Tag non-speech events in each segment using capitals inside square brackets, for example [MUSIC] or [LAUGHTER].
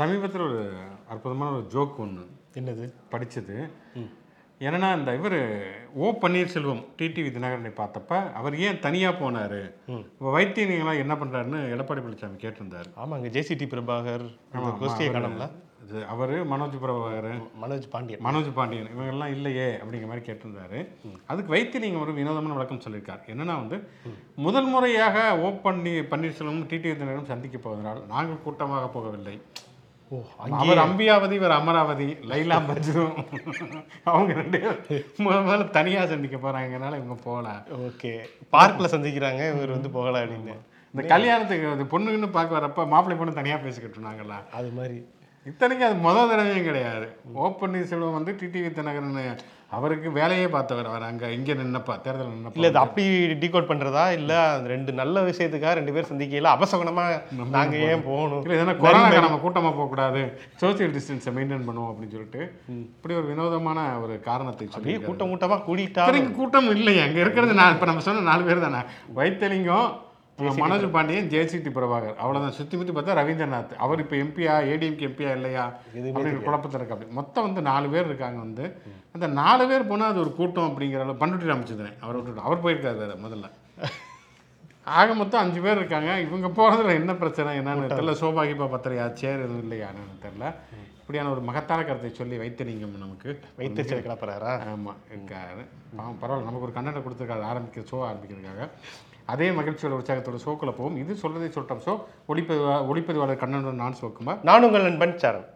சமீபத்தில் ஒரு அற்புதமான ஒரு ஜோக் ஒன்று என்னது? படித்தது என்னன்னா இந்த இவர் ஓ பன்னீர்செல்வம் டிடிவி தினகரனை பார்த்தப்ப அவர் ஏன் தனியாக போனார்? இப்போ வைத்தியங்களாம் என்ன பண்ணுறாருன்னு எடப்பாடி பழனிசாமி கேட்டிருந்தார். ஆமாங்க ஜேசிடி பிரபாகர் இது அவர் மனோஜ் பிரபாகர் மனோஜ் பாண்டியன். மனோஜ் பாண்டியன் இவங்கெல்லாம் இல்லையே அப்படிங்கிற மாதிரி கேட்டிருந்தாரு. அதுக்கு வைத்தியலிங்கம் ஒரு வினோதமான விளக்கம் சொல்லியிருக்கார். என்னன்னா வந்து முதல் முறையாக ஓ பன்னீ பன்னீர்செல்வம் டிடிவி தினகரன் சந்திக்க போவதனால் நாங்கள் கூட்டமாக போகவில்லை. ஓ அவர் அம்பியாவதி இவர் அமராவதி லைலா மஜ்னு அவங்க ரெண்டு முதல்ல தனியாக சந்திக்க போகிறாங்கனால இவங்க போகல. ஓகே. பார்க்கில் சந்திக்கிறாங்க இவர் வந்து போகலாம் அப்படின்னு. இந்த கல்யாணத்துக்கு அது பொண்ணுன்னு பார்க்க வரப்ப மாப்பிள்ளை பொண்ணு தனியாக பேசிக்கிட்டு இருந்தாங்கல்ல. அது மாதிரி. இத்தனைக்கும் அது முதல் தடவையும் கிடையாது. ஓ பன்னீர்செல்வம் வந்து டிடிவி தினகரன் அவருக்கு வேலையே பார்த்தவர் அவர் அங்கே இங்கே நின்னப்பா தேர்தல் இல்ல நின்னப்பா இது அப்படி டீகோட் பண்றதா? இல்ல அந்த ரெண்டு நல்ல விஷயத்துக்காக ரெண்டு பேர் சந்திக்கையில அபசகுணமா நாங்க ஏன் போகணும்? இல்லை இதெல்லாம் கொரோனாக்கு நம்ம கூட்டமாக போகக்கூடாது. சோசியல் டிஸ்டன்ஸை மெயின்டைன் பண்ணுவோம் அப்படின்னு சொல்லிட்டு இப்படி ஒரு வினோதமான ஒரு காரணத்தை சொல்லி கூட்டம் கூட்டமா கூடிட்டா இத்தனைக்கு கூட்டம் இல்லையே அங்கே இருக்கிறது நான் இப்போ நம்ம சொன்ன நாலு பேர் தானே? வைத்தலிங்கம் மனோஜ் பாண்டியன் ஜெயசிடி பிரபாகர். அவ்வளோதான் சுற்றி முற்றி பார்த்தா ரவீந்திரநாத். அவர் இப்போ எம்பியா ஏடிஎம்கே எம்பியா இல்லையா? அப்படின்னு குழப்பத்தில் இருக்கு அப்படி மொத்தம் வந்து நாலு பேர் இருக்காங்க வந்து. அந்த நாலு பேர் போனால் அது ஒரு கூட்டம் அப்படிங்கிற அளவு பண்ருட்டி ராமச்சந்திரன் அவர் விட்டுட்டு அவர் போயிருக்காரு முதல்ல. ஆக மொத்தம் அஞ்சு பேர் இருக்காங்க. இவங்க போகிறதுல என்ன பிரச்சனை? என்னன்னு தெரியல. சோபாகிப்பா பத்திரையா சேர் எதுவும் இல்லையான்னு தெரியல. இப்படியான ஒரு மகத்தான கருத்தை சொல்லி வைத்திலிங்கம் நமக்கு. வைத்து சில கிளப்புறாரா ஆமாம் இருக்காரு. பரவாயில்ல. நமக்கு ஒரு கண்டென்ட் கொடுத்துருக்காரு. ஆரம்பிக்கிற ஷோ ஆரம்பிக்கிறதுக்காக. அதே மகிழ்ச்சியோட உற்சாகத்தோட ஷோக்குள்ள போவோம். இது சொல்றதை சொல்லிட்டோம் ஷோ ஒளிப்பதிவா ஒளிப்பதிவாளர் கண்ணனுடன் நான் சிவகுமார் நான் உங்கள் நண்பன் சரண்.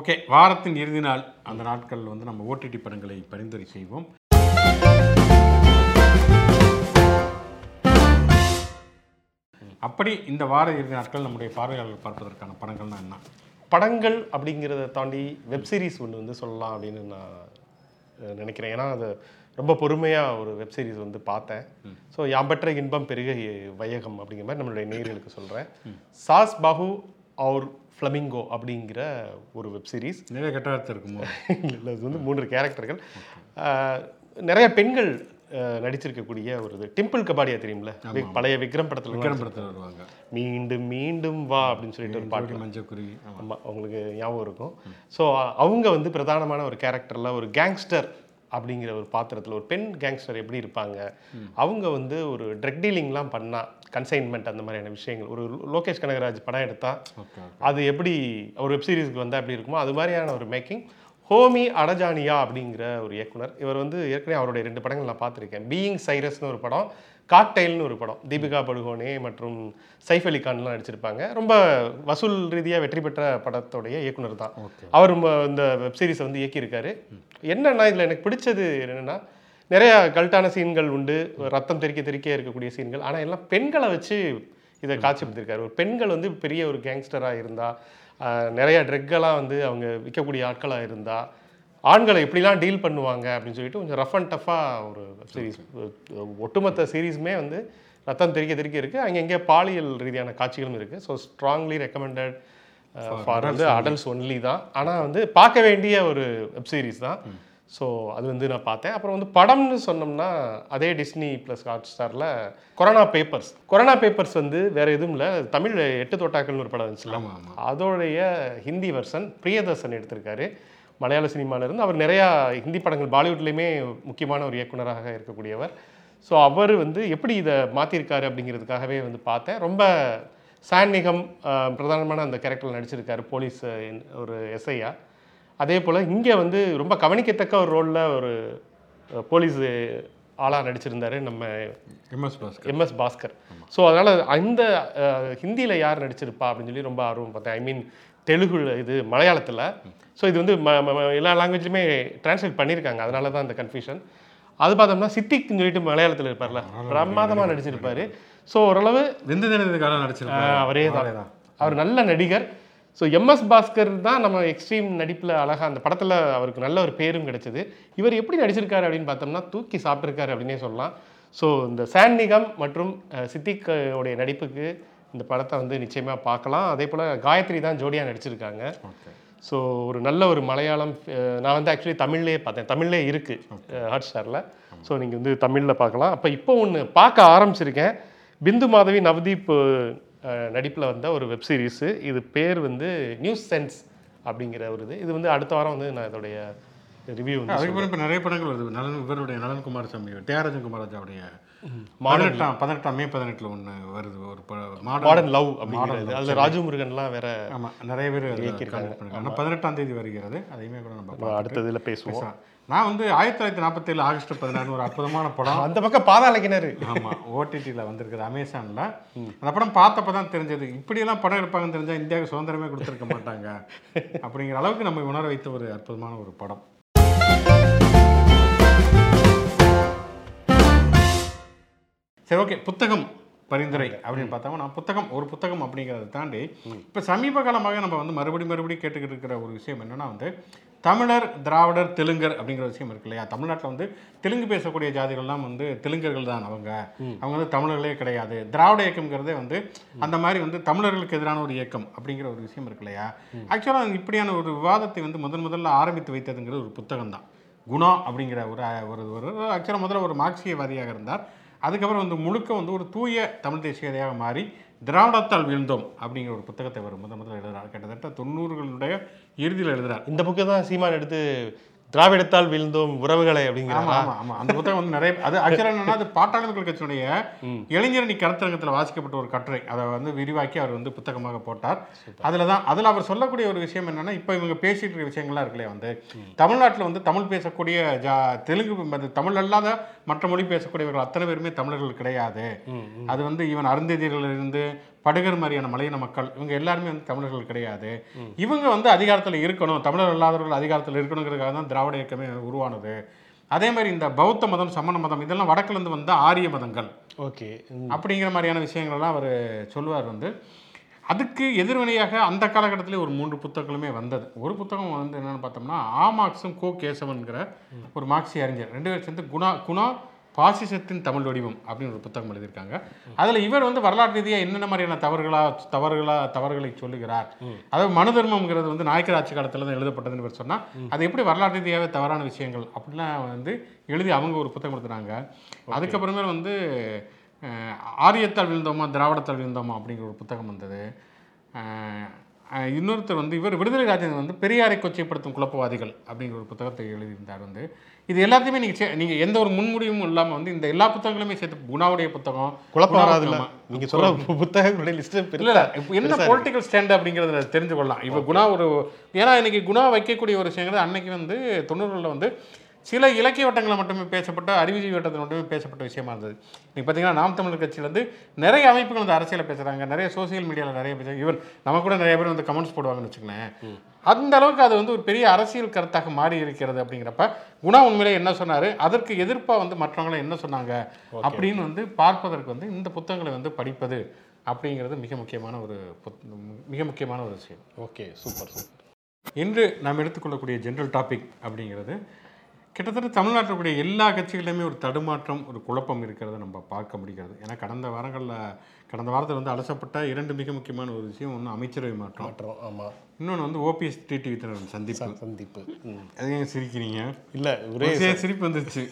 ஓகே வாரத்தின் இறுதி நாள். அந்த நாட்கள் வந்து நம்ம ஓடிடி படங்களை பரிந்துரை செய்வோம். அப்படி இந்த வார இறுதி நாட்கள் நம்முடைய பார்வையாளர்கள் பார்ப்பதற்கான படங்கள்னா என்ன? படங்கள் அப்படிங்கிறத தாண்டி வெப் சீரிஸ் ஒன்று வந்து சொல்லலாம் அப்படின்னு நான் நினைக்கிறேன். ஏன்னா அது ரொம்ப பொறுமையாக ஒரு வெப் சீரிஸ் வந்து பார்த்தேன். ஸோ யாம்பற்ற இன்பம் பெருக வையகம் அப்படிங்கிற மாதிரி நம்மளுடைய நேயர்களுக்கு சொல்கிறேன் சாஸ் பாஹு அவர் ஃப்ளமிங்கோ அப்படிங்கிற ஒரு வெப் சீரிஸ் நிறைய கெட்ட வார்த்தை இருக்குமோ [LAUGHS] இல்லை இது வந்து மூன்று கேரக்டர்கள் நிறைய பெண்கள் நடிச்சிருக்கக்கூடிய ஒரு இது. டிம்பிள் கபாடியா தெரியும்ல? பழைய விக்ரம் படத்தில் விக்ரம் படத்தில் வருவாங்க. மீண்டும் மீண்டும் வா அப்படின்னு சொல்லிட்டு ஒரு பாட்டு. மஞ்சக்குருவி ஆமா. ஆமாம் உங்களுக்கு ஞாபகம் இருக்கும். ஸோ அவங்க வந்து பிரதானமான ஒரு கேரக்டரில் ஒரு கேங்ஸ்டர் அப்படிங்கிற ஒரு பாத்திரத்தில் ஒரு பெண் கேங்ஸ்டர் எப்படி இருப்பாங்க? அவங்க வந்து ஒரு ட்ரக் டீலிங்லாம் பண்ணால் கன்சைன்மெண்ட் அந்த மாதிரியான விஷயங்கள். ஒரு லோகேஷ் கனகராஜ் படம் எடுத்தால் அது எப்படி ஒரு வெப் சீரிஸ்க்கு வந்தால் எப்படி இருக்குமோ அது மாதிரியான ஒரு மேக்கிங் ஹோமி அடஜானியா அப்படிங்கிற ஒரு இயக்குனர். இவர் வந்து ஏற்கனவே அவருடைய ரெண்டு படங்கள் நான் பார்த்துருக்கேன். பீயிங் சைரஸ்னு ஒரு படம் காக்டைல்னு ஒரு படம். தீபிகா படுகோனே மற்றும் சைஃப் அலி கான்லாம் நடிச்சிருப்பாங்க. ரொம்ப வசூல் ரீதியாக வெற்றி பெற்ற படத்தோடைய இயக்குனர் தான். அவர் இந்த வெப் சீரிஸை வந்து இயக்கியிருக்காரு. என்னன்னா இதில் எனக்கு பிடிச்சது என்னென்னா நிறைய கல்ட்டான சீன்கள் உண்டு. ரத்தம் தெறிக்க தெறிக்க இருக்கக்கூடிய சீன்கள். ஆனால் எல்லாம் பெண்களை வச்சு இதை காட்சிப்படுத்திருக்காரு ஒரு பெண்கள் வந்து பெரிய ஒரு கேங்ஸ்டராக இருந்தா ஆஹ், நிறைய ட்ரக்கெல்லாம் வந்து அவங்க விற்கக்கூடிய ஆட்களாக இருந்தா ஆண்களை எப்படிலாம் டீல் பண்ணுவாங்க அப்படின்னு சொல்லிட்டு கொஞ்சம் ரஃப் அண்ட் டஃப்பாக ஒரு சீரிஸ் ஒட்டுமொத்த சீரீஸுமே வந்து ரத்தம் தெறிக்க தெறிக்க இருக்குது அங்கங்கே பாலியல் ரீதியான காட்சிகளும் இருக்குது ஸோ ஸ்ட்ராங்லி ரெக்கமெண்டட் ஃபார் வந்து அடல்ட்ஸ் ஒன்லி தான். ஆனால் வந்து பார்க்க வேண்டிய ஒரு வெப் சீரிஸ் தான். ஸோ அது வந்து நான் பார்த்தேன். அப்புறம் வந்து படம்னு சொன்னோம்னா அதே டிஸ்னி ப்ளஸ் ஹாட் ஸ்டாரில் கொரோனா பேப்பர்ஸ் கொரோனா பேப்பர்ஸ் வந்து வேற எதுவும் இல்லை. தமிழ் எட்டு தோட்டாக்கள்னு ஒரு படம் இருந்துச்சுல அதோடைய ஹிந்தி வெர்ஷன் பிரியதர்சன் எடுத்திருக்காரு. மலையாள சினிமால இருந்து அவர் நிறையா ஹிந்தி படங்கள் பாலிவுட்லேயுமே முக்கியமான ஒரு இயக்குனராக இருக்கக்கூடியவர். ஸோ அவர் வந்து எப்படி இதை மாற்றிருக்காரு அப்படிங்கிறதுக்காகவே வந்து பார்த்தேன். ரொம்ப ஆஹ், பிரதானமான அந்த கேரக்டரில் நடிச்சிருக்காரு போலீஸ் ஒரு எஸ்ஐயா அதே போல் இங்கே வந்து ரொம்ப கவனிக்கத்தக்க ஒரு ரோலில் ஒரு போலீஸ் ஆளாக நடிச்சிருந்தாரு நம்ம M S Bhaskar. M S Bhaskar. So அதனால் அந்த ஹிந்தியில் யார் நடிச்சிருப்பா அப்படின்னு சொல்லி ரொம்ப ஆர்வம் பார்த்தேன். ஐ மீன் தெலுங்கு இது மலையாளத்தில். ஸோ இது வந்து ம- ம- ம- எல்லா லாங்குவேஜ்லையுமே டிரான்ஸ்லேட் பண்ணியிருக்காங்க. அதனால தான் அந்த கன்ஃபியூஷன் அது பார்த்தோம்னா சித்திக்னு சொல்லிட்டு மலையாளத்தில் இருப்பார்ல. பிரமாதமாக நடிச்சிருப்பாரு. ஸோ ஓரளவு வெந்து நடிச்சிருப்பாரு. அவரே தான். அவர் நல்ல நடிகர். ஸோ எம்எஸ் பாஸ்கர் தான் நம்ம எக்ஸ்ட்ரீம் நடிப்பில் அழகா அந்த படத்தில் அவருக்கு நல்ல ஒரு பேரும் கிடைச்சது. இவர் எப்படி நடிச்சிருக்காரு அப்படின்னு பார்த்தோம்னா தூக்கி சாப்பிட்ருக்காரு அப்படின்னே சொல்லலாம். ஸோ இந்த சான்னிகம் மற்றும் அஹ், சித்திக் அஹ், உடைய நடிப்புக்கு இந்த படத்தை வந்து நிச்சயமாக பார்க்கலாம். அதே போல் காயத்ரி தான் ஜோடியாக நடிச்சிருக்காங்க. ஸோ ஒரு நல்ல ஒரு மலையாளம் நான் வந்து ஆக்சுவலி தமிழ்லேயே பார்த்தேன். தமிழ்லே இருக்குது ஹாட் ஸ்டாரில் ஸோ நீங்கள் வந்து தமிழில் பார்க்கலாம். அப்போ இப்போ ஒன்று பார்க்க ஆரம்பிச்சிருக்கேன். பிந்து மாதவி நவதீப் நடிப்பில் வந்த ஒரு வெப் சீரிஸு இது பேர் வந்து நியூஸ் சென்ஸ் அப்படிங்கிற ஒரு இது. இது வந்து அடுத்த வாரம் வந்து நான் இதோடைய ரிவ்யூ வந்து அதுக்கப்புறம் இப்போ நிறைய படங்கள் வருது. நலன் இவருடைய நலன் குமாரசாமி தியாகராஜன் குமாரஜாவுடைய பதினெட்டாம் பதினெட்டாம் மே பதினெட்டில் ஒன்று வருது ஒரு மாடர்ன் லவ் அப்படிங்கிறது அதில் ராஜு முருகன்லாம் வேற ஆமாம் நிறைய பேர் ஆனால் பதினெட்டாம் தேதி வருகிறது. அதையுமே கூட நம்ம பார்க்கலாம். அடுத்த இதில் பேசுவோம். நான் வந்து ஆயிரத்தி தொள்ளாயிரத்தி நாற்பத்தேழு ஆகஸ்ட் பதினாறு ஒரு அற்புதமான படம். அந்த பக்கம் பாதாள கிணறு ஆமாம் ஓடிடியில் வந்திருக்குது அமேசானில். அந்த படம் பார்த்தப்ப தான் தெரிஞ்சது இப்படியெல்லாம் படம் எடுப்பாங்கன்னு தெரிஞ்சால் இந்தியாவுக்கு சுதந்திரமே கொடுத்துருக்க மாட்டாங்க. அப்படிங்கிற அளவுக்கு நம்ம உணர வைத்த ஒரு அற்புதமான ஒரு படம். சரி ஓகே புத்தகம் பரிந்துரை அப்படின்னு பார்த்தோம்னா புத்தகம் ஒரு புத்தகம் அப்படிங்கிறத தாண்டி இப்போ சமீப காலமாக நம்ம வந்து மறுபடியும் மறுபடியும் கேட்டுக்கிட்டு இருக்கிற ஒரு விஷயம் என்னன்னா வந்து தமிழர் திராவிடர் தெலுங்கர் அப்படிங்கிற விஷயம் இருக்கு இல்லையா? தமிழ்நாட்டில் வந்து தெலுங்கு பேசக்கூடிய ஜாதிகள்லாம் வந்து தெலுங்கர்கள் தான் அவங்க. அவங்க வந்து தமிழர்களே கிடையாது. திராவிட இயக்கம்ங்கிறதே வந்து அந்த மாதிரி வந்து தமிழர்களுக்கு எதிரான ஒரு இயக்கம் அப்படிங்கிற ஒரு விஷயம் இருக்கு இல்லையா? ஆக்சுவலாக இப்படியான ஒரு விவாதத்தை வந்து முதன் முதல்ல ஆரம்பித்து வைத்ததுங்கிறது ஒரு புத்தகம் தான் குணா அப்படிங்கிற ஒரு ஒரு ஒரு ஆக்சுவலாக முதல்ல ஒரு மார்க்சியவாதியாக இருந்தார். அதுக்கப்புறம் வந்து முழுக்க வந்து ஒரு தூய தமிழ் தேசியதையாக மாறி திராவிடத்தால் வீழ்ந்தோம் அப்படிங்கிற ஒரு புத்தகத்தை அவர் முதல் முதல்ல எழுதுறார். கிட்டத்தட்ட தொண்ணூறுகளுடைய இறுதியில் எழுதுறார். இந்த புக்கை தான் சீமான் எடுத்து திராவிடத்தால் வீழ்ந்தோம் உறவுகளை ஆமா அப்படிங்கிறாங்க ஆமா ஆமா. அந்த புத்தகம் வந்து நிறைய அது ஆக்சுவலாக என்னன்னா அது பாட்டாளி மக்கள் கட்சியுடைய இளைஞரணி கருத்தரங்கத்தில் வாசிக்கப்பட்ட ஒரு கட்டுரை. அதை வந்து விரிவாக்கி அவர் வந்து புத்தகமாக போட்டார். அதில் தான் அதில் அவர் சொல்லக்கூடிய ஒரு விஷயம் என்னன்னா இப்போ இவங்க பேசிட்டு இருக்க விஷயங்கள்லாம் இருக்குல்லையா வந்து? தமிழ்நாட்டில் வந்து தமிழ் பேசக்கூடிய ஜா தெலுங்கு தமிழ் அல்லாத மற்ற மொழி பேசக்கூடியவர்கள் அத்தனை பேருமே தமிழர்கள் கிடையாது. அது வந்து ஈவன் அருந்ததியர்களிலிருந்து படுகர் மாதிரியான மலையின மக்கள் இவங்க எல்லாருமே வந்து தமிழர்கள் கிடையாது. இவங்க வந்து அதிகாரத்தில் இருக்கணும். தமிழர் அல்லாதவர்கள் அதிகாரத்தில் இருக்கணுங்கிறதுக்காக தான் திராவிட இயக்கமே உருவானது. அதே மாதிரி இந்த பௌத்த மதம் சமண மதம் இதெல்லாம் வடக்குலேருந்து வந்த ஆரிய மதங்கள். ஓகே. அப்படிங்கிற மாதிரியான விஷயங்கள்லாம் அவர் சொல்லுவார் வந்து. அதுக்கு எதிர்வினையாக அந்த காலகட்டத்திலே ஒரு மூன்று புத்தகங்களுமே வந்தது. ஒரு புத்தகம் வந்து என்னென்னு பார்த்தோம்னா ஆ மார்க்ஸும் கோ கேசவன்கிற ஒரு மார்க்சிய அறிஞர். ரெண்டு பேர் சேர்ந்து குணா குணா பாசிசத்தின் தமிழ் வடிவம் அப்படின்னு ஒரு புத்தகம் எழுதியிருக்காங்க. அதில் இவர் வந்து வரலாற்று ரீதியாக என்னென்ன மாதிரியான தவறுகளா தவறுகளா தவறுகளை சொல்லுகிறார். அதாவது மனு தர்மம்ங்கிறது வந்து நாயக்கர் ஆட்சி காலத்தில் தான் எழுதப்பட்டதுன்னு இவர் சொன்னால் அது எப்படி வரலாற்று ரீதியாகவே தவறான விஷயங்கள் அப்படிலாம் வந்து எழுதி அவங்க ஒரு புத்தகம் எழுதுனாங்க அதுக்கப்புறமே வந்து ஆரியத்தால் விழுந்தோமா திராவிடத்தால் விழுந்தோமா அப்படிங்கிற ஒரு புத்தகம் வந்தது. இன்னொருத்தர் வந்து இவர் விடுதலை ராஜேந்திரன் வந்து பெரியாரை கொச்சைப்படுத்தும் குழப்பவாதிகள் அப்படிங்கிற ஒரு புத்தகத்தை எழுதியிருந்தார் வந்து. இது எல்லாத்தையுமே நீங்கள் நீங்கள் எந்த ஒரு முன்முடிவும் இல்லாமல் வந்து இந்த எல்லா புத்தகங்களுமே சேர்த்து குணாவுடைய புத்தகம் குழப்பம் குணா- வராதுல்ல? ஆமா. நீங்க சொல்ல புத்தகங்களுடைய லிஸ்ட் இல்ல என்ன பொலிட்டிக்கல் ஸ்டாண்ட் அப்படிங்கிறத தெரிஞ்சு கொள்ளலாம் இப்போ குணா ஒரு ஏன்னா இன்னைக்கு குணா வைக்கக்கூடிய ஒரு விஷயங்கிறது அன்னைக்கு வந்து தொண்ணூறுகளில் வந்து சில இலக்கிய வட்டங்களில் மட்டுமே பேசப்பட்ட அறிவுஜீவி வட்டத்தில் மட்டுமே பேசப்பட்ட விஷயமா இருந்தது. இன்னைக்கு பார்த்தீங்கன்னா நாம் தமிழர் கட்சியில இருந்து நிறைய அமைப்புகள் வந்து அரசியலை பேசுறாங்க. நிறைய சோசியல் மீடியாவில் நிறைய பேசுறாங்க ஈவன் நம்ம கூட நிறைய பேர் வந்து கமெண்ட்ஸ் போடுவாங்கன்னு வச்சுக்கோங்களேன். அந்த அளவுக்கு அது வந்து ஒரு பெரிய அரசியல் கருத்தாக மாறி இருக்கிறது அப்படிங்கிறப்ப குணா உண்மையிலே என்ன சொன்னாரு? அதற்கு எதிர்ப்பாக வந்து மற்றவங்களை என்ன சொன்னாங்க? அப்படின்னு வந்து பார்ப்பதற்கு வந்து இந்த புத்தகங்களை வந்து படிப்பது அப்படிங்கிறது மிக முக்கியமான ஒரு மிக முக்கியமான ஒரு விஷயம். Okay super super. இன்று நாம் எடுத்துக்கொள்ளக்கூடிய ஜென்ரல் டாபிக் அப்படிங்கிறது கிட்டத்தட்ட தமிழ்நாட்டில் கூடிய எல்லா கட்சிகளிலுமே ஒரு தடுமாற்றம் ஒரு குழப்பம் இருக்கிறத நம்ம பார்க்க முடிகிறது. ஏன்னா கடந்த வாரங்களில் கடந்த வாரத்தில் வந்து அலசப்பட்ட இரண்டு மிக முக்கியமான ஒரு விஷயம் ஒன்று அமைச்சரவை மாற்றம். மாற்றம் ஆமா. இன்னொன்று வந்து ஓபிஎஸ் டிடிவி தினகரன் சந்திப்பு. சந்திப்பு. அது ஏன் சிரிக்கிறீங்க? இல்ல ஒரே சிரிப்பு வந்துருச்சு.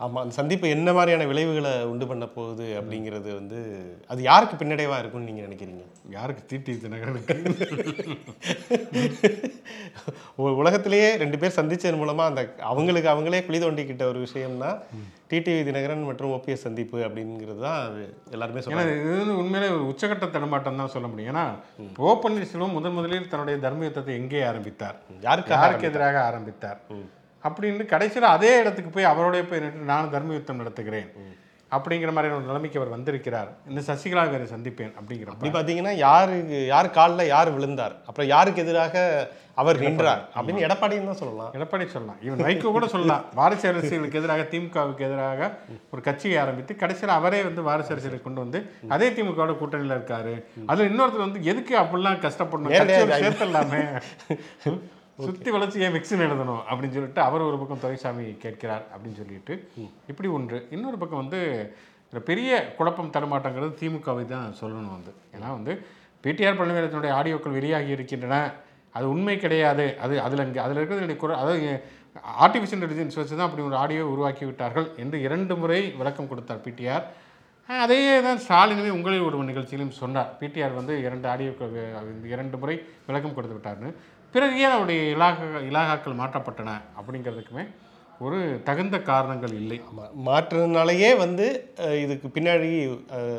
ஆமா அந்த சந்திப்பு என்ன மாதிரியான விளைவுகளை உண்டு பண்ண போகுது அப்படிங்கிறது வந்து அது யாருக்கு பின்னடைவா இருக்கும்னு நீங்க நினைக்கிறீங்க? யாருக்கு டிடிவி தினகரனுக்கு [LAUGHS] உலகத்திலேயே ரெண்டு பேர் சந்திச்சதன் மூலமா அந்த அவங்களுக்கு அவங்களே குழி தோண்டிக்கிட்ட ஒரு விஷயம்னா டிடிவி தினகரன் மற்றும் ஓபிஎஸ் சந்திப்பு அப்படிங்கிறது தான் அது எல்லாருமே சொல்றாங்க. இது வந்து உண்மையிலே ஒரு உச்சகட்ட தடுமாட்டம் தான் சொல்ல முடியும். ஏன்னா ஓ பன்னீர்செல்வம் முதன் முதலில் தன்னுடைய தர்ம யுத்தத்தை எங்கே ஆரம்பித்தார்? யாருக்காக யாருக்கு எதிராக ஆரம்பித்தார்? அப்படின்னு கடைசியில் அதே இடத்துக்கு போய் அவரோடய போய் நின்று நான் தர்ம யுத்தம் நடத்துகிறேன் அப்படிங்கிற மாதிரியான ஒரு நிலைமைக்கு அவர் வந்திருக்கிறார். இந்த சசிகலா வேறு சந்திப்பேன் அப்படிங்கிறப்ப அப்படி பார்த்தீங்கன்னா யாருக்கு யார் காலில் யார் விழுந்தார்? அப்புறம் யாருக்கு எதிராக அவர் நின்றார்? அப்படின்னு எடப்பாடின்னு தான் சொல்லலாம். எடப்பாடி சொல்லலாம். இவன் வைகோ கூட சொல்லலாம். வாரிசு அரசியலுக்கு எதிராக திமுகவுக்கு எதிராக ஒரு கட்சியை ஆரம்பித்து கடைசியில் அவரே வந்து வாரிசு அரசியலை கொண்டு வந்து அதே திமுகவோட கூட்டணியில் இருக்காரு. அதுல இன்னொருத்தர் வந்து எதுக்கு அப்படிலாம் கஷ்டப்படணும்? சேர்த்துடலாமே. [LAUGHS] சுத்தி வளர்ச்சி ஏன் மிக்ஸின் எழுதணும் அப்படின்னு சொல்லிட்டு அவர் ஒரு பக்கம் துரைசாமி கேட்கிறார் அப்படின்னு சொல்லிட்டு. இப்படி ஒன்று. இன்னொரு பக்கம் வந்து பெரிய குழப்பம் தடுமாட்டங்கிறது திமுகவை தான் சொல்லணும் வந்து. ஏன்னா வந்து பிடிஆர் பழனிவேலத்தினுடைய ஆடியோக்கள் வெளியாகி இருக்கின்றன. அது உண்மை கிடையாது. அது அதில் இங்கே அதில் இருக்கிறது குறை அதாவது ஆர்டிஃபிஷியல் இன்டெலிஜென்ஸ் வச்சு தான் அப்படி ஒரு ஆடியோ உருவாக்கி விட்டார்கள் என்று இரண்டு முறை விளக்கம் கொடுத்தார் பிடிஆர் அதே தான் ஸ்டாலினுமே உங்களில் ஒரு நிகழ்ச்சியிலும் சொன்னார். பிடிஆர் வந்து இரண்டு ஆடியோ இரண்டு முறை விளக்கம் கொடுத்து விட்டார்னு. பிறகு ஏன் அவருடைய இலாகா இலாகாக்கள் மாற்றப்பட்டன அப்படிங்கிறதுக்குமே ஒரு தகுந்த காரணங்கள் இல்லை. மாற்றுறதுனாலயே வந்து இதுக்கு பின்னாடி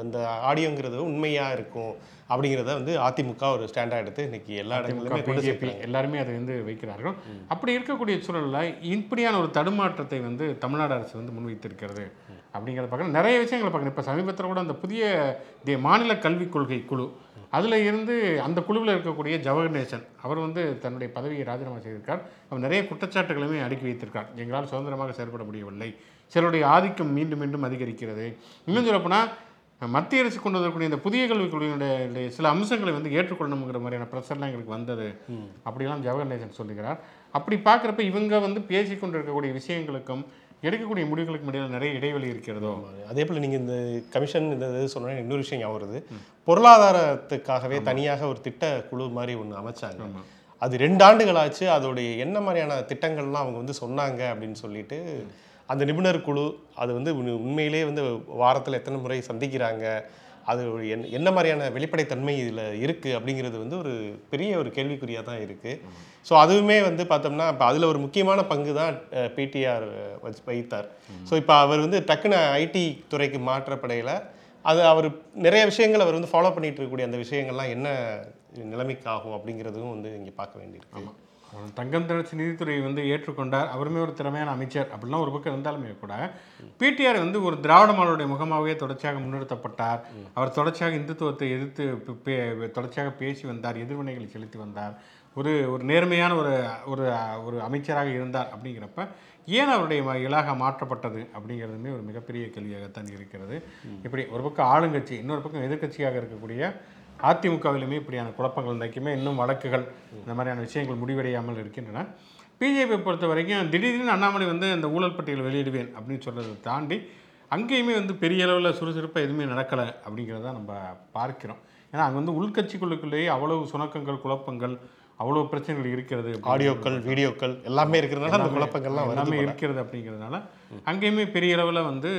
அந்த ஆடியோங்கிறது உண்மையாக இருக்கும். அப்படிங்கிறத வந்து அதிமுக ஒரு ஸ்டாண்டாக எடுத்து இன்னைக்கு எல்லா இடங்களிலுமே கொண்டு பிஜேபி. எல்லாருமே அதை வந்து வைக்கிறார்கள். அப்படி இருக்கக்கூடிய சூழலில் இப்படியான ஒரு தடுமாற்றத்தை வந்து தமிழ்நாடு அரசு வந்து முன்வைத்திருக்கிறது அப்படிங்கிறத பார்க்க நிறைய விஷயங்களை பார்க்கணும். இப்போ சமீபத்தில் கூட அந்த புதிய தே- மாநில கல்விக் கொள்கை குழு அதில் இருந்து அந்த குழுவில் இருக்கக்கூடிய ஜவஹர் நேசன் அவர் வந்து தன்னுடைய பதவியை ராஜினாமா செய்திருக்கார். அவர் நிறைய குற்றச்சாட்டுகளுமே அடுக்கி வைத்திருக்கார். எங்களால் சுதந்திரமாக செயல்பட முடியவில்லை. சிலருடைய ஆதிக்கம் மீண்டும் மீண்டும் அதிகரிக்கிறது. இன்னும் சொல்லப்போனால் மத்திய அரசு கொண்டு வரக்கூடிய இந்த புதிய கல்விக் கொள்கையினுடைய சில அம்சங்களை வந்து ஏற்றுக்கொள்ளணுங்கிற மாதிரியான ப்ரெஷர்லாம் எங்களுக்கு வந்தது. அப்படிலாம் ஜவஹர் நேசன் சொல்லுகிறார். அப்படி பார்க்குறப்ப இவங்க வந்து பேசி கொண்டு இருக்கக்கூடிய விஷயங்களுக்கும் எடுக்கக்கூடிய முடிவுகளுக்கும் இடையில நிறைய இடைவெளி இருக்கிறதோ? அதே போல் நீங்கள் இந்த கமிஷன் இந்த இது சொன்னோன்னே இன்னொரு விஷயம் ஞாபகம் வருது. பொருளாதாரத்துக்காகவே தனியாக ஒரு திட்ட குழு மாதிரி ஒன்று அமைச்சாங்க. அது ரெண்டு ஆண்டுகளாச்சு. அதோடைய என்ன மாதிரியான திட்டங்கள்லாம் அவங்க வந்து சொன்னாங்க அப்படின்னு சொல்லிட்டு அந்த நிபுணர் குழு அது வந்து உண்- உண்மையிலே வந்து வாரத்தில் எத்தனை முறை சந்திக்கிறாங்க. அது என்- என்ன மாதிரியான வெளிப்படைத்தன்மை இதில் இருக்குது அப்படிங்கிறது வந்து ஒரு பெரிய ஒரு கேள்விக்குறியாக தான் இருக்குது ஸோ அதுவுமே வந்து பார்த்தோம்னா இப்போ அதில் ஒரு முக்கியமான பங்கு தான் பிடிஆர் வச்சு வைத்தார் ஸோ இப்போ அவர் வந்து டக்குன்னு ஐடி துறைக்கு மாற்றப்படையில். அது அவர் நிறைய விஷயங்கள் அவர் வந்து ஃபாலோ பண்ணிகிட்டு இருக்கக்கூடிய அந்த விஷயங்கள்லாம் என்ன நிலைமைக்கு ஆகும் அப்படிங்கிறதும் வந்து இங்கே பார்க்க வேண்டியிருக்கு. தங்கம் திரட்சி நிதித்துறை வந்து ஏற்றுக்கொண்டார். அவருமே ஒரு திறமையான அமைச்சர் அப்படிலாம் ஒரு பக்கம் இருந்தாலுமே கூட பிடிஆர் வந்து ஒரு திராவிட மாடலுடைய முகமாகவே தொடர்ச்சியாக முன்னிறுத்தப்பட்டார். அவர் தொடர்ச்சியாக இந்துத்துவத்தை எதிர்த்து தொடர்ச்சியாக பேசி வந்தார் எதிர்வினைகளை செலுத்தி வந்தார். ஒரு ஒரு நேர்மையான ஒரு ஒரு ஒரு அமைச்சராக இருந்தார் அப்படிங்கிறப்ப ஏன் அவருடைய இலாகா மாற்றப்பட்டது அப்படிங்கிறதுமே ஒரு மிகப்பெரிய கேள்வியாகத்தான் இருக்கிறது. இப்படி ஒரு பக்கம் ஆளுங்கட்சி இன்னொரு பக்கம் எதிர்க்கட்சியாக இருக்கக்கூடிய அதிமுகவிலுமே இப்படியான குழப்பங்கள் இன்றைக்குமே இன்னும் வழக்குகள் இந்த மாதிரியான விஷயங்கள் முடிவடையாமல் இருக்கின்றன. பிஜேபி பொறுத்த வரைக்கும் திடீர்னு அண்ணாமலை வந்து இந்த ஊழல் பட்டியல் வெளியிடுவேன் அப்படின்னு சொல்றதை தாண்டி அங்கேயுமே வந்து பெரிய அளவில் சுறுசுறுப்பாக எதுவுமே நடக்கலை அப்படிங்கிறத நம்ம பார்க்கிறோம். ஏன்னா அங்கே வந்து உள்கட்சிக்குள்ளுக்குள்ளேயே அவ்வளவு சுணக்கங்கள் குழப்பங்கள் அவ்வளோ பிரச்சனைகள் இருக்கிறது ஆடியோக்கள் வீடியோக்கள் எல்லாமே இருக்கிறதுனால அந்த குழப்பங்கள்லாம் எல்லாமே. இருக்கிறது அப்படிங்கிறதுனால அங்கேயுமே பெரிய அளவில் வந்து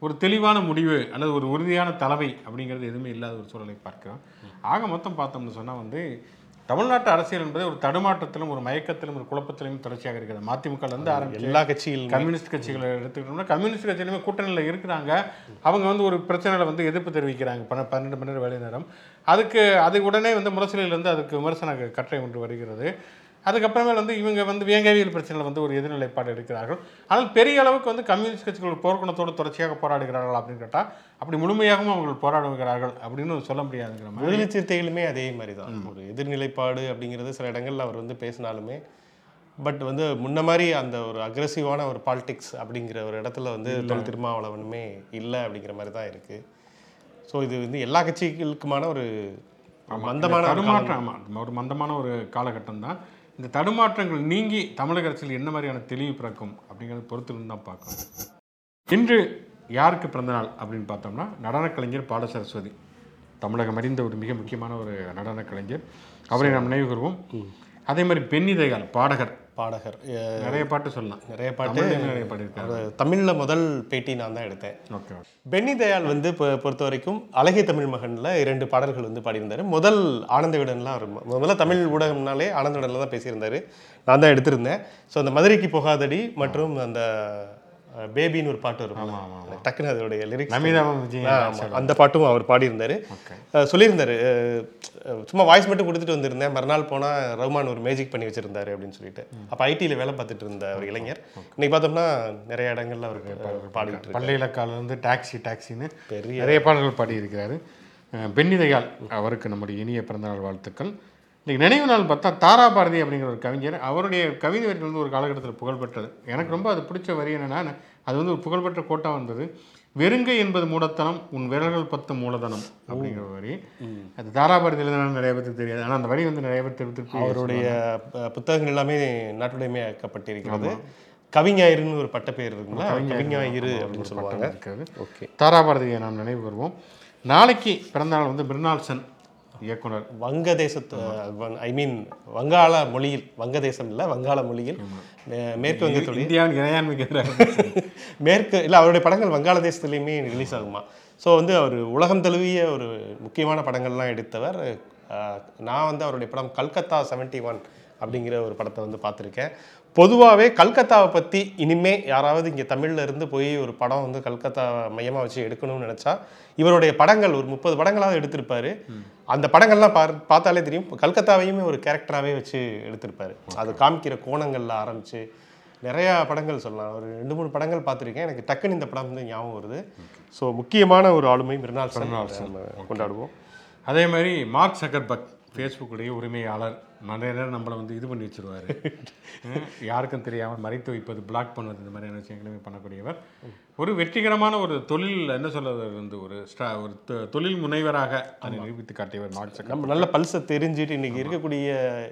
ஒரு தெளிவான முடிவு அல்லது ஒரு உறுதியான தலைமை அப்படிங்கிறது எதுவுமே இல்லாத ஒரு சூழலை பார்க்கிறோம். ஆக மொத்தம் பார்த்தோம்னு சொன்னால் வந்து தமிழ்நாட்டு அரசியல் என்பது ஒரு தடுமாற்றத்திலும் ஒரு மயக்கத்திலும் ஒரு குழப்பத்திலும் தொடர்ச்சியாக இருக்கிறது மதிமுக இருந்து ஆரம்பிச்சு எல்லா கட்சிகளுமே கம்யூனிஸ்ட் கட்சிகளை எடுத்துக்கிட்டோம்னா கம்யூனிஸ்ட் கட்சியிலுமே கூட்டணியில் இருக்கிறாங்க. அவங்க வந்து ஒரு பிரச்சனையில் வந்து எதிர்ப்பு தெரிவிக்கிறாங்க. பன்ன பன்னெண்டு மணி நேரம் வேலை நேரம். அதுக்கு அது உடனே வந்து முரசொலியிலேருந்து அதுக்கு விமர்சன கட்டுரை ஒன்று வருகிறது. அதுக்கப்புறமேல் வந்து இவங்க வந்து வேங்கவியல் பிரச்சனையில் வந்து ஒரு எதிர்நிலைப்பாடு எடுக்கிறார்கள். ஆனால் பெரிய அளவுக்கு வந்து கம்யூனிஸ்ட் கட்சிகள் போர்க்குணத்தோடு தொடர்ச்சியாக போராடுகிறார்கள் அப்படின்னு கேட்டால் அப்படி முழுமையாகவும் அவங்க போராடுகிறார்கள் அப்படின்னு சொல்ல முடியாதுங்கிற மாதிரி. விடுதலை சிறுத்தைகளுமே அதே மாதிரி தான் ஒரு எதிர்நிலைப்பாடு அப்படிங்கிறது சில இடங்கள்ல அவர் வந்து பேசினாலுமே பட் வந்து முன்ன மாதிரி அந்த ஒரு அக்ரெசிவான ஒரு பாலிடிக்ஸ் அப்படிங்கிற ஒரு இடத்துல வந்து தொல் திருமாவளவனுமே இல்லை அப்படிங்கிற மாதிரி தான் இருக்கு. ஸோ இது வந்து எல்லா கட்சிகளுக்குமான ஒரு மந்தமான ஒரு மந்தமான ஒரு காலகட்டம் தான் இந்த தடுமாற்றங்கள் நீங்கி தமிழக அரசியல் என்ன மாதிரியான தெளிவு பிறக்கும் அப்படிங்கிறத பொறுத்து தான் பார்க்கணும். இன்று யாருக்கு பிறந்தநாள் அப்படின்னு பார்த்தோம்னா நடனக் கலைஞர் பால சரஸ்வதி. தமிழகம் அறிந்த ஒரு மிக முக்கியமான ஒரு நடனக் கலைஞர். அவரை நாம் நினைவு கூறுவோம் அதே மாதிரி தயாள் பாடகர். பாடகர். நிறைய பாட்டு சொல்லலாம். நிறைய பாட்டு நிறைய அவர் தமிழ்ல முதல் பேட்டி நான் தான் எடுத்தேன். ஓகே பென்னி தயாள் வந்து இப்போ பொறுத்த வரைக்கும் அழகிய தமிழ் மகன்ல இரண்டு பாடல்கள் வந்து பாடியிருந்தாரு. முதல் ஆனந்த விடன்லாம் முதல்ல தமிழ் ஊடகம்னாலே ஆனந்த விடன்ல தான் பேசியிருந்தாரு. நான் தான் எடுத்திருந்தேன். ஸோ அந்த மதுரைக்கு போகாதடி மற்றும் அந்த பேபின்னு ஒரு பாட்டு வரும். டக்குன்னு அதோடைய லிரிக்ஸ் அந்த பாட்டும் அவர் பாடியிருந்தாரு. சொல்லியிருந்தாரு சும்மா வாய்ஸ் மட்டும் கொடுத்துட்டு வந்திருந்தேன். மறுநாள் போனால் ரஹ்மான் ஒரு மேஜிக் பண்ணி வச்சிருந்தாரு அப்படின்னு சொல்லிட்டு. அப்போ ஐடியில் வேலை பார்த்துட்டு இருந்த ஒரு இளைஞர். இன்னைக்கு பார்த்தோம்னா நிறைய இடங்கள்ல அவருக்கு பாடிட்டு பள்ளி இலக்காலேருந்து டாக்ஸி டாக்ஸின்னு பெரிய நிறைய பாடல்கள் பாடியிருக்கிறாரு. அஹ் பென்னி தயாள் அவருக்கு நம்முடைய இனிய பிறந்தநாள் வாழ்த்துக்கள். இன்னைக்கு நினைவு நாள் பார்த்தா தாரா பாரதி அப்படிங்கிற ஒரு கவிஞர் அவருடைய கவிதை வரிகள் வந்து ஒரு காலகட்டத்தில் புகழ்பெற்றது. எனக்கு ரொம்ப அது பிடிச்ச வரி என்னன்னா அது வந்து ஒரு புகழ்பெற்ற கோட்டா வந்தது. வெறுங்கை என்பது மூடத்தனம் உன் விரல்கள் பத்து மூலதனம் அப்படிங்கிற வரி. அது தாரா பாரதியில் நிறைய பேருக்கு தெரியாது. ஆனால் அந்த வரி வந்து நிறைய பேர் திருப்பி அவருடைய புத்தகங்கள் எல்லாமே நாட்டுடைமையாக்கப்பட்டிருக்கிறது கவிஞாயிருன்னு ஒரு பட்டப்பேர் இருக்குங்களா கவிஞாயிரு அப்படின்னு சொல்லுவாங்க. ஓகே. தாராபாரதியை நாம் நினைவு கூறுவோம். நாளைக்கு பிறந்தநாள் வந்து மிருனால்சன் இயக்குனர். வங்கதேசத்து ஐ மீன் வங்காள மொழியில் வங்கதேசம் இல்லை வங்காள மொழியில் மேற்கு வங்கத்துடைய இந்தியாவின் இறையாண்மைக்கு [LAUGHS] மேற்கு இல்லை அவருடைய படங்கள் வங்காளதேசத்துலேயுமே ரிலீஸ் ஆகுமா? ஸோ வந்து அவர் உலகம் தழுவிய ஒரு முக்கியமான படங்கள்லாம் எடுத்தவர் நான் வந்து அவருடைய படம் கல்கத்தா 71 ஒன் அப்படிங்கிற ஒரு படத்தை வந்து பார்த்துருக்கேன். பொதுவாகவே கல்கத்தாவை பற்றி இனிமே யாராவது இங்கே தமிழ்ல இருந்து போய் ஒரு படம் வந்து கல்கத்தா மையமாக வச்சு எடுக்கணும்னு நினச்சா இவருடைய படங்கள் ஒரு முப்பது படங்களாவது எடுத்திருப்பாரு. அந்த படங்கள்லாம் பார் பார்த்தாலே தெரியும். கல்கத்தாவையுமே ஒரு கேரக்டராகவே வச்சு எடுத்திருப்பாரு. அது காமிக்கிற கோணங்களில் ஆரம்பித்து நிறையா படங்கள் சொல்லலாம். ஒரு ரெண்டு மூணு படங்கள் பார்த்துருக்கேன். எனக்கு டக்குன்னு இந்த படம் வந்து ஞாபகம் வருது. ஸோ முக்கியமான ஒரு ஆளுமை மிருனால் கொண்டாடுவோம். அதே மாதிரி மார்க் சக்கர்பர்க் ஃபேஸ்புக்குடைய உரிமையாளர் நிறைய நேரம் நம்மளை வந்து இது பண்ணி வச்சிருவாரு. [LAUGHS] யாருக்கும் தெரியாமல் மறைத்து வைப்பது பிளாக் பண்ணுவது இந்த மாதிரியான விஷயங்களுமே பண்ணக்கூடியவர். ஒரு வெற்றிகரமான ஒரு தொழில் என்ன சொல்றது வந்து ஒரு ஸ்டா ஒரு தொழில் முனைவராக அதை நிரூபித்து காட்டியவர் சக்கர் நம்ம நல்ல பல்ஸை தெரிஞ்சுட்டு இன்னைக்கு இருக்கக்கூடிய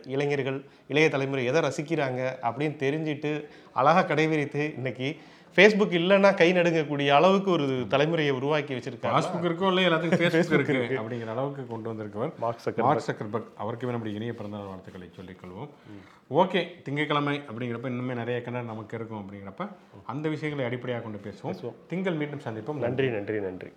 இளைஞர்கள் இளைய தலைமுறை எதை ரசிக்கிறாங்க அப்படின்னு தெரிஞ்சுட்டு அழகாக கடைபிடித்து இன்னைக்கு ஃபேஸ்புக் இல்லைன்னா கை நடுங்கக்கூடிய அளவுக்கு ஒரு தலைமுறையை உருவாக்கி வச்சிருக்காங்க. பாஸ்புக் இருக்கோ இல்லை எல்லாத்துக்கும் ஃபேஸ்புக் இருக்கு அப்படிங்கிற அளவுக்கு கொண்டு வந்திருக்கவர் மார்க் சக்கர் மார்க் சக்கர்பர்க் அவருக்கு நம்முடைய இனிய பிறந்தநாள் வாழ்த்துக்களை சொல்லிக்கொள்வோம் ஓகே திங்கட்கிழமை அப்படிங்கிறப்ப இன்னுமே நிறைய கண்டர் நமக்கு இருக்கும் அப்படிங்கிறப்ப அந்த விஷயங்களை அடிப்படையாக கொண்டு பேசுவோம். திங்கள் மீண்டும் சந்திப்போம். நன்றி நன்றி நன்றி.